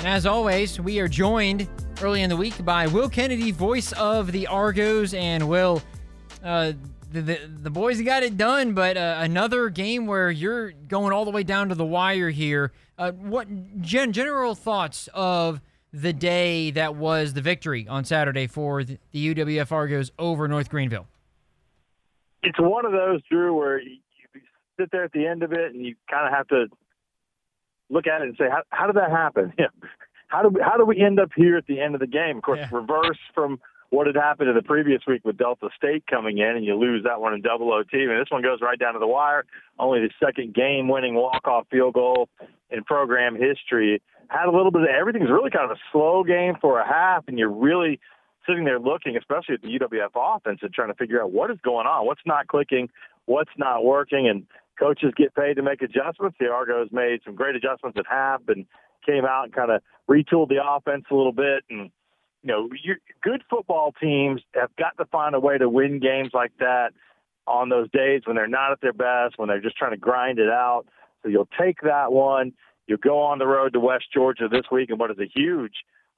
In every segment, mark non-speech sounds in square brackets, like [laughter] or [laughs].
And as always, we are joined early in the week by Will Kennedy, voice of the Argos. And Will, uh, the, the, the boys got it done, but uh, another game where you're going all the way down to the wire here. Uh, what gen- general thoughts of the day that was the victory on Saturday for the, the UWF Argos over North Greenville? It's one of those, Drew, where you, you sit there at the end of it and you kind of have to look at it and say, how, how did that happen? [laughs] how do we, how do we end up here at the end of the game? Of course, yeah. reverse from what had happened in the previous week with Delta State coming in, and you lose that one in double OT. And this one goes right down to the wire. Only the second game-winning walk-off field goal in program history. Had a little bit of everything's really kind of a slow game for a half, and you're really sitting there looking, especially at the UWF offense, and trying to figure out what is going on, what's not clicking, what's not working, and coaches get paid to make adjustments. The Argos made some great adjustments at half and came out and kind of retooled the offense a little bit. And, you know, good football teams have got to find a way to win games like that on those days when they're not at their best, when they're just trying to grind it out. So you'll take that one. You'll go on the road to West Georgia this week in what is a huge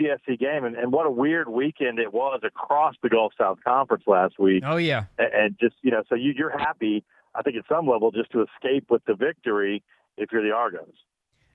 GSC game. And, and what a weird weekend it was across the Gulf South Conference last week. Oh, yeah. And, and just, you know, so you, you're happy I think at some level just to escape with the victory if you're the Argos.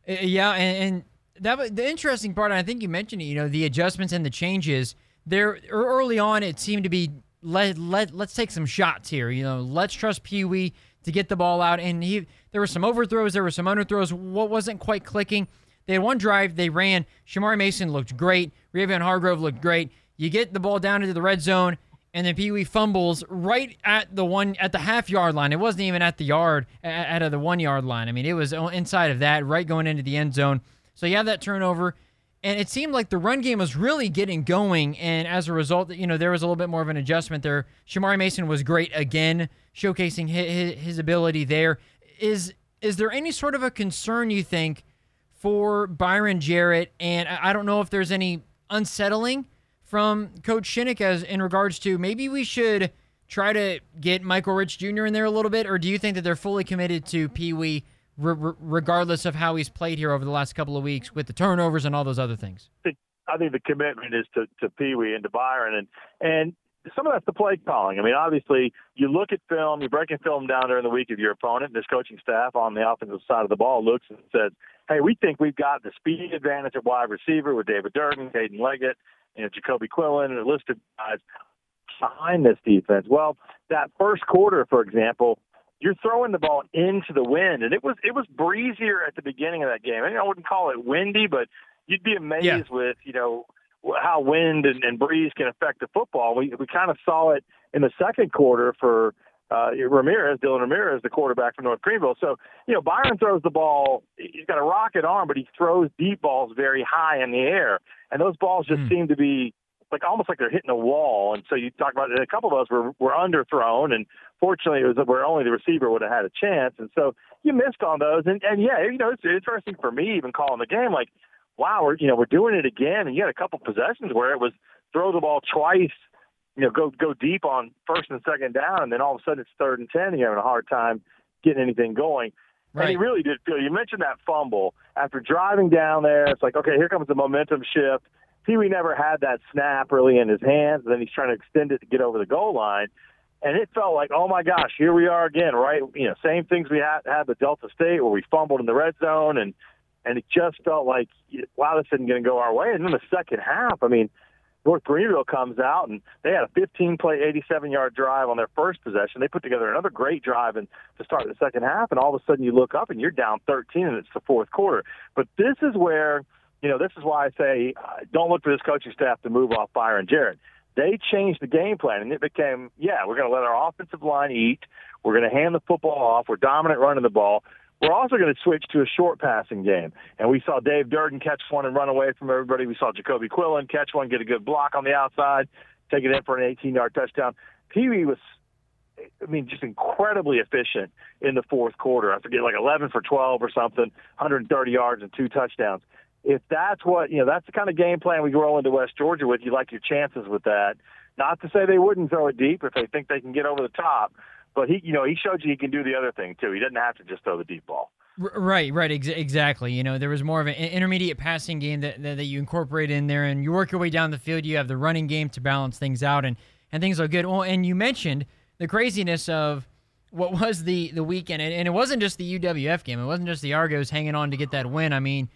Uh, yeah, and, and that the interesting part. I think you mentioned it. You know, the adjustments and the changes. There early on, it seemed to be let let let's take some shots here. You know, let's trust Pee Wee to get the ball out. And he there were some overthrows, there were some underthrows. What wasn't quite clicking. They had one drive they ran. Shamari Mason looked great. Ravion Hargrove looked great. You get the ball down into the red zone and then Pee Wee fumbles right at the one at the half yard line. It wasn't even at the yard, at, at the one yard line. I mean, it was inside of that, right going into the end zone. So you have that turnover, and it seemed like the run game was really getting going. And as a result, you know, there was a little bit more of an adjustment there. Shamari Mason was great again, showcasing his, his ability there. Is is there any sort of a concern you think for Byron Jarrett? And I don't know if there's any unsettling from Coach Shinnick as in regards to maybe we should try to get Michael Rich Jr. in there a little bit, or do you think that they're fully committed to Pee Wee, re- regardless of how he's played here over the last couple of weeks with the turnovers and all those other things? I think the commitment is to, to Pee Wee and to Byron, and and some of that's the play calling. I mean, obviously, you look at film, you're breaking film down during the week of your opponent. and This coaching staff on the offensive side of the ball looks and says, "Hey, we think we've got the speed advantage at wide receiver with David Durden, Caden Leggett, you know, Jacoby Quillen and a list of guys behind this defense. Well, that first quarter, for example, you're throwing the ball into the wind, and it was it was breezier at the beginning of that game. I, mean, I wouldn't call it windy, but you'd be amazed yeah. with you know how wind and, and breeze can affect the football. We we kind of saw it in the second quarter for uh, Ramirez, Dylan Ramirez, the quarterback from North Greenville. So, you know, Byron throws the ball. He's got a rocket arm, but he throws deep balls very high in the air, and those balls just mm. seem to be like almost like they're hitting a wall. And so you talk about it, a couple of those were were underthrown, and fortunately, it was where only the receiver would have had a chance. And so you missed on those. And and yeah, you know, it's interesting for me even calling the game like, wow, we're you know we're doing it again. And you had a couple possessions where it was throw the ball twice you know, go go deep on first and second down, and then all of a sudden it's third and ten, and you're having a hard time getting anything going. Right. And he really did feel. You mentioned that fumble after driving down there. It's like, okay, here comes the momentum shift. Pee Wee never had that snap really in his hands, and then he's trying to extend it to get over the goal line. And it felt like, oh my gosh, here we are again, right? You know, same things we had had with Delta State where we fumbled in the red zone, and and it just felt like, wow, this isn't going to go our way. And then the second half, I mean, North Greenville comes out and they had a 15 play, 87 yard drive on their first possession. They put together another great drive and to start the second half, and all of a sudden you look up and you're down 13 and it's the fourth quarter. But this is where, you know, this is why I say uh, don't look for this coaching staff to move off Byron Jarrett. They changed the game plan and it became, yeah, we're going to let our offensive line eat. We're going to hand the football off. We're dominant running the ball. We're also going to switch to a short passing game. And we saw Dave Durden catch one and run away from everybody. We saw Jacoby Quillen catch one, get a good block on the outside, take it in for an 18 yard touchdown. Pee Wee was, I mean, just incredibly efficient in the fourth quarter. I forget, like 11 for 12 or something, 130 yards and two touchdowns. If that's what, you know, that's the kind of game plan we roll into West Georgia with, you like your chances with that. Not to say they wouldn't throw it deep if they think they can get over the top, but he, you know, he showed you he can do the other thing too. He doesn't have to just throw the deep ball. Right, right, ex- exactly. You know, there was more of an intermediate passing game that, that, that you incorporate in there, and you work your way down the field. You have the running game to balance things out, and and things are good. Well, and you mentioned the craziness of what was the the weekend, and, and it wasn't just the UWF game. It wasn't just the Argos hanging on to get that win. I mean,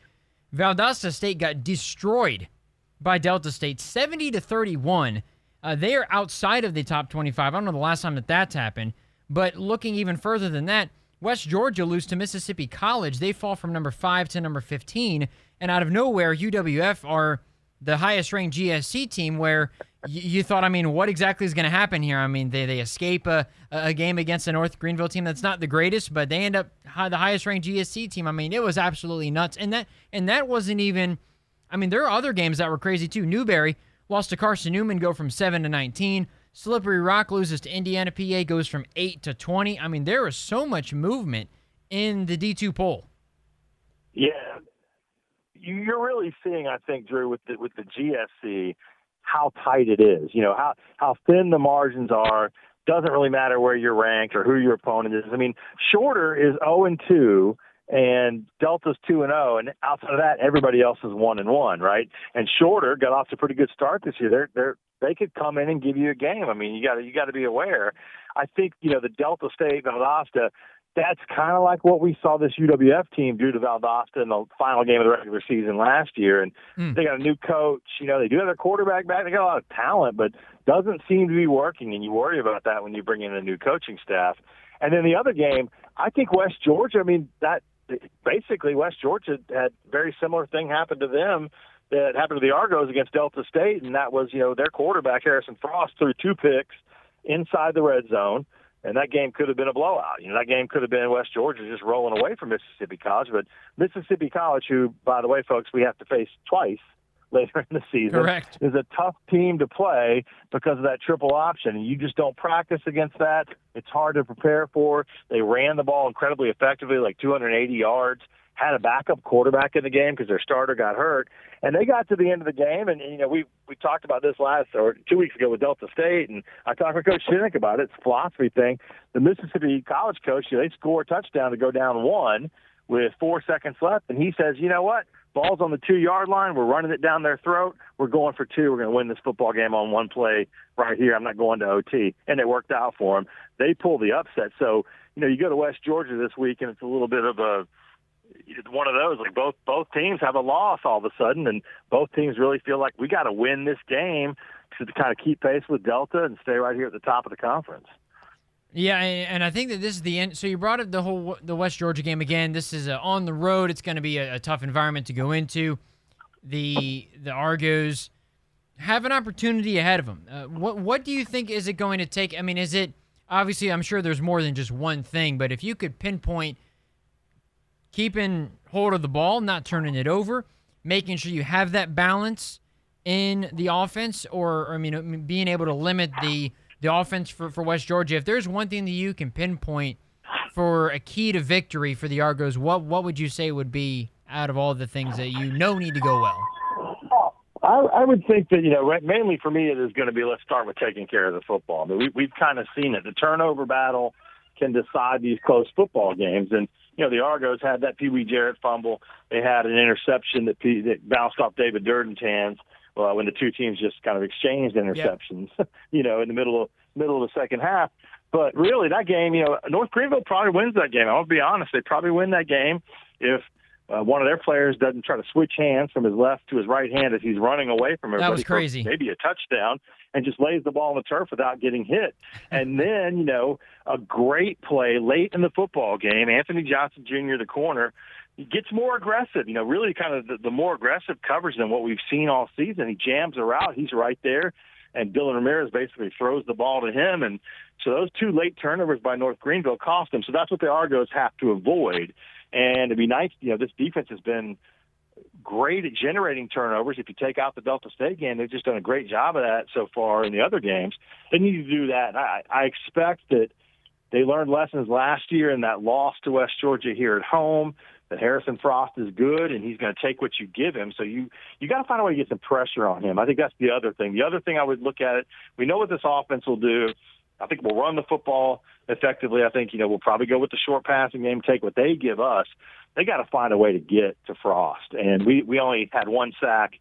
Valdosta State got destroyed by Delta State, seventy to thirty-one. Uh, they are outside of the top twenty-five. I don't know the last time that that's happened, but looking even further than that. West Georgia lose to Mississippi College. They fall from number five to number 15. And out of nowhere, UWF are the highest ranked GSC team where you thought, I mean, what exactly is going to happen here? I mean, they, they escape a, a game against a North Greenville team that's not the greatest, but they end up high, the highest ranked GSC team. I mean, it was absolutely nuts. And that, and that wasn't even, I mean, there are other games that were crazy too. Newberry lost to Carson Newman, go from 7 to 19. Slippery Rock loses to Indiana PA, goes from 8 to 20. I mean, there is so much movement in the D2 poll. Yeah. You're really seeing, I think, Drew, with the, with the GSC, how tight it is. You know, how, how thin the margins are. Doesn't really matter where you're ranked or who your opponent is. I mean, Shorter is 0 and 2 and Delta's two and zero, and outside of that, everybody else is one and one, right? And Shorter got off to a pretty good start this year. They're they're they could come in and give you a game. I mean, you got to you got to be aware. I think you know the Delta State Valdosta. That's kind of like what we saw this UWF team do to Valdosta in the final game of the regular season last year. And mm. they got a new coach. You know, they do have their quarterback back. They got a lot of talent, but doesn't seem to be working. And you worry about that when you bring in a new coaching staff. And then the other game, I think West Georgia. I mean, that basically West Georgia had very similar thing happen to them that happened to the Argos against Delta State, and that was you know their quarterback Harrison Frost threw two picks inside the red zone, and that game could have been a blowout. You know that game could have been West Georgia just rolling away from Mississippi College, but Mississippi College, who by the way, folks, we have to face twice [laughs] later in the season. Correct. Is a tough team to play because of that triple option. And you just don't practice against that. It's hard to prepare for. They ran the ball incredibly effectively, like 280 yards. Had a backup quarterback in the game because their starter got hurt, and they got to the end of the game. And you know, we we talked about this last or two weeks ago with Delta State, and I talked with Coach Shinnick about it. It's a philosophy thing. The Mississippi College coach, you know, they score a touchdown to go down one with four seconds left, and he says, you know what? Ball's on the two yard line. We're running it down their throat. We're going for two. We're going to win this football game on one play right here. I'm not going to OT. And it worked out for them. They pull the upset. So, you know, you go to West Georgia this week and it's a little bit of a, one of those like both both teams have a loss all of a sudden and both teams really feel like we got to win this game to kind of keep pace with Delta and stay right here at the top of the conference. Yeah, and I think that this is the end. So you brought up the whole the West Georgia game again. This is on the road. It's going to be a, a, tough environment to go into. The the Argos have an opportunity ahead of them. Uh, what what do you think is it going to take? I mean, is it obviously? I'm sure there's more than just one thing, but if you could pinpoint keeping hold of the ball, not turning it over, making sure you have that balance in the offense, or, or I mean, being able to limit the the offense for, for West Georgia. If there's one thing that you can pinpoint for a key to victory for the Argos, what what would you say would be out of all the things that you know need to go well? I, I would think that you know mainly for me it is going to be let's start with taking care of the football. I mean, we, we've kind of seen it. The turnover battle can decide these close football games, and you know the Argos had that Pee Wee Jarrett fumble. They had an interception that, P, that bounced off David Durden's hands well, when the two teams just kind of exchanged interceptions, yep. [laughs] you know, in the middle of middle of the second half. But really, that game, you know, North Greenville probably wins that game. I'll be honest; they probably win that game if uh, one of their players doesn't try to switch hands from his left to his right hand as he's running away from everybody. That was crazy. Maybe a touchdown and just lays the ball on the turf without getting hit. [laughs] and then, you know, a great play late in the football game. Anthony Johnson Jr., the corner, he gets more aggressive. You know, really kind of the, the more aggressive covers than what we've seen all season. He jams a route. He's right there. And Dylan Ramirez basically throws the ball to him. And so those two late turnovers by North Greenville cost them. So that's what the Argos have to avoid. And it'd be nice, you know, this defense has been great at generating turnovers. If you take out the Delta State game, they've just done a great job of that so far in the other games. They need to do that. I, I expect that they learned lessons last year in that loss to West Georgia here at home that Harrison Frost is good and he's going to take what you give him. So you you got to find a way to get some pressure on him. I think that's the other thing. The other thing I would look at it. We know what this offense will do. I think we'll run the football effectively. I think you know we'll probably go with the short passing game, take what they give us. They got to find a way to get to Frost, and we we only had one sack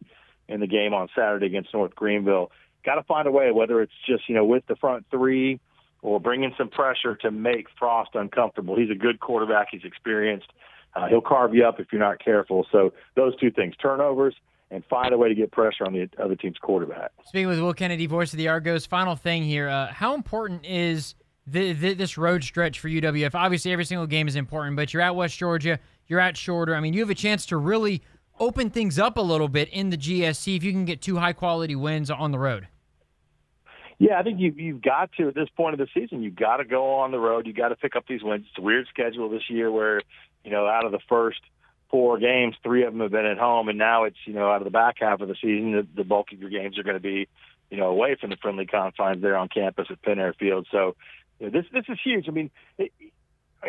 in the game on Saturday against North Greenville. Got to find a way, whether it's just you know with the front three or bringing some pressure to make Frost uncomfortable. He's a good quarterback. He's experienced. Uh, he'll carve you up if you're not careful. So those two things: turnovers and find a way to get pressure on the other team's quarterback. Speaking with Will Kennedy, voice of the Argos, final thing here: uh, how important is the, the, this road stretch for UWF? Obviously, every single game is important, but you're at West Georgia, you're at Shorter. I mean, you have a chance to really open things up a little bit in the GSC if you can get two high quality wins on the road. Yeah, I think you you've got to at this point of the season. You've got to go on the road. You got to pick up these wins. It's a weird schedule this year, where you know out of the first four games, three of them have been at home, and now it's you know out of the back half of the season, the, the bulk of your games are going to be you know away from the friendly confines there on campus at Pen Air Field. So you know, this this is huge. I mean, it,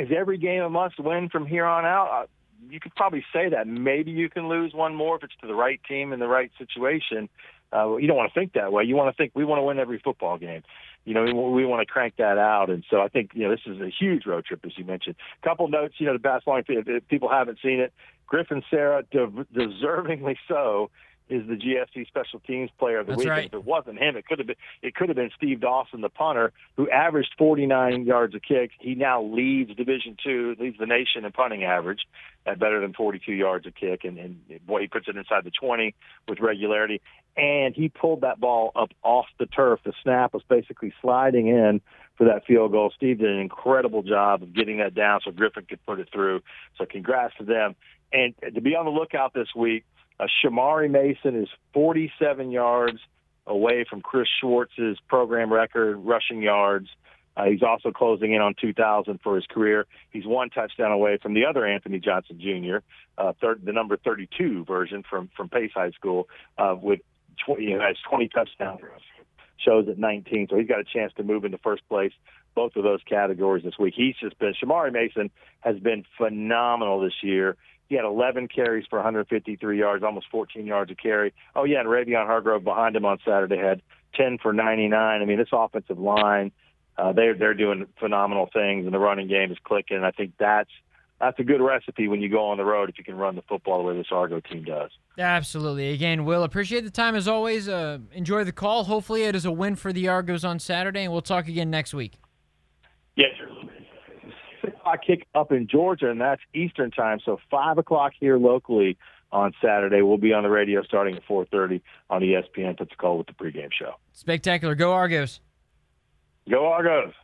is every game a must win from here on out? Uh, you could probably say that. Maybe you can lose one more if it's to the right team in the right situation. Uh, you don't want to think that way. You want to think we want to win every football game. You know, we, want to crank that out. And so I think, you know, this is a huge road trip, as you mentioned. A couple notes, you know, the basketball, if people haven't seen it, Griffin Sarah, de- deservingly so, is the GSC Special Teams Player of the That's Week. Right. If it wasn't him, it could have been it could have been Steve Dawson, the punter, who averaged 49 yards a kick. He now leads Division Two, leads the nation in punting average at better than 42 yards a kick, and, and boy, he puts it inside the 20 with regularity. And he pulled that ball up off the turf. The snap was basically sliding in for that field goal. Steve did an incredible job of getting that down so Griffin could put it through. So congrats to them. And to be on the lookout this week, uh, Shamari Mason is 47 yards away from Chris Schwartz's program record rushing yards. Uh, he's also closing in on 2,000 for his career. He's one touchdown away from the other Anthony Johnson Jr., uh, third, the number 32 version from from Pace High School, uh, with 20, you know, has 20 touchdowns. Shows at 19, so he's got a chance to move into first place. Both of those categories this week. He's just been Shamari Mason has been phenomenal this year. He had 11 carries for 153 yards, almost 14 yards a carry. Oh yeah, and Ravion Hargrove behind him on Saturday had 10 for 99. I mean, this offensive line, uh, they're they're doing phenomenal things, and the running game is clicking. And I think that's that's a good recipe when you go on the road if you can run the football the way this Argo team does. Absolutely. Again, Will, appreciate the time as always. Uh, enjoy the call. Hopefully, it is a win for the Argos on Saturday, and we'll talk again next week. Yes, sir. Six o'clock kick up in Georgia, and that's Eastern time. So five o'clock here locally on Saturday. We'll be on the radio starting at 4:30 on ESPN. Pensacola with the pregame show. Spectacular. Go Argos. Go Argos.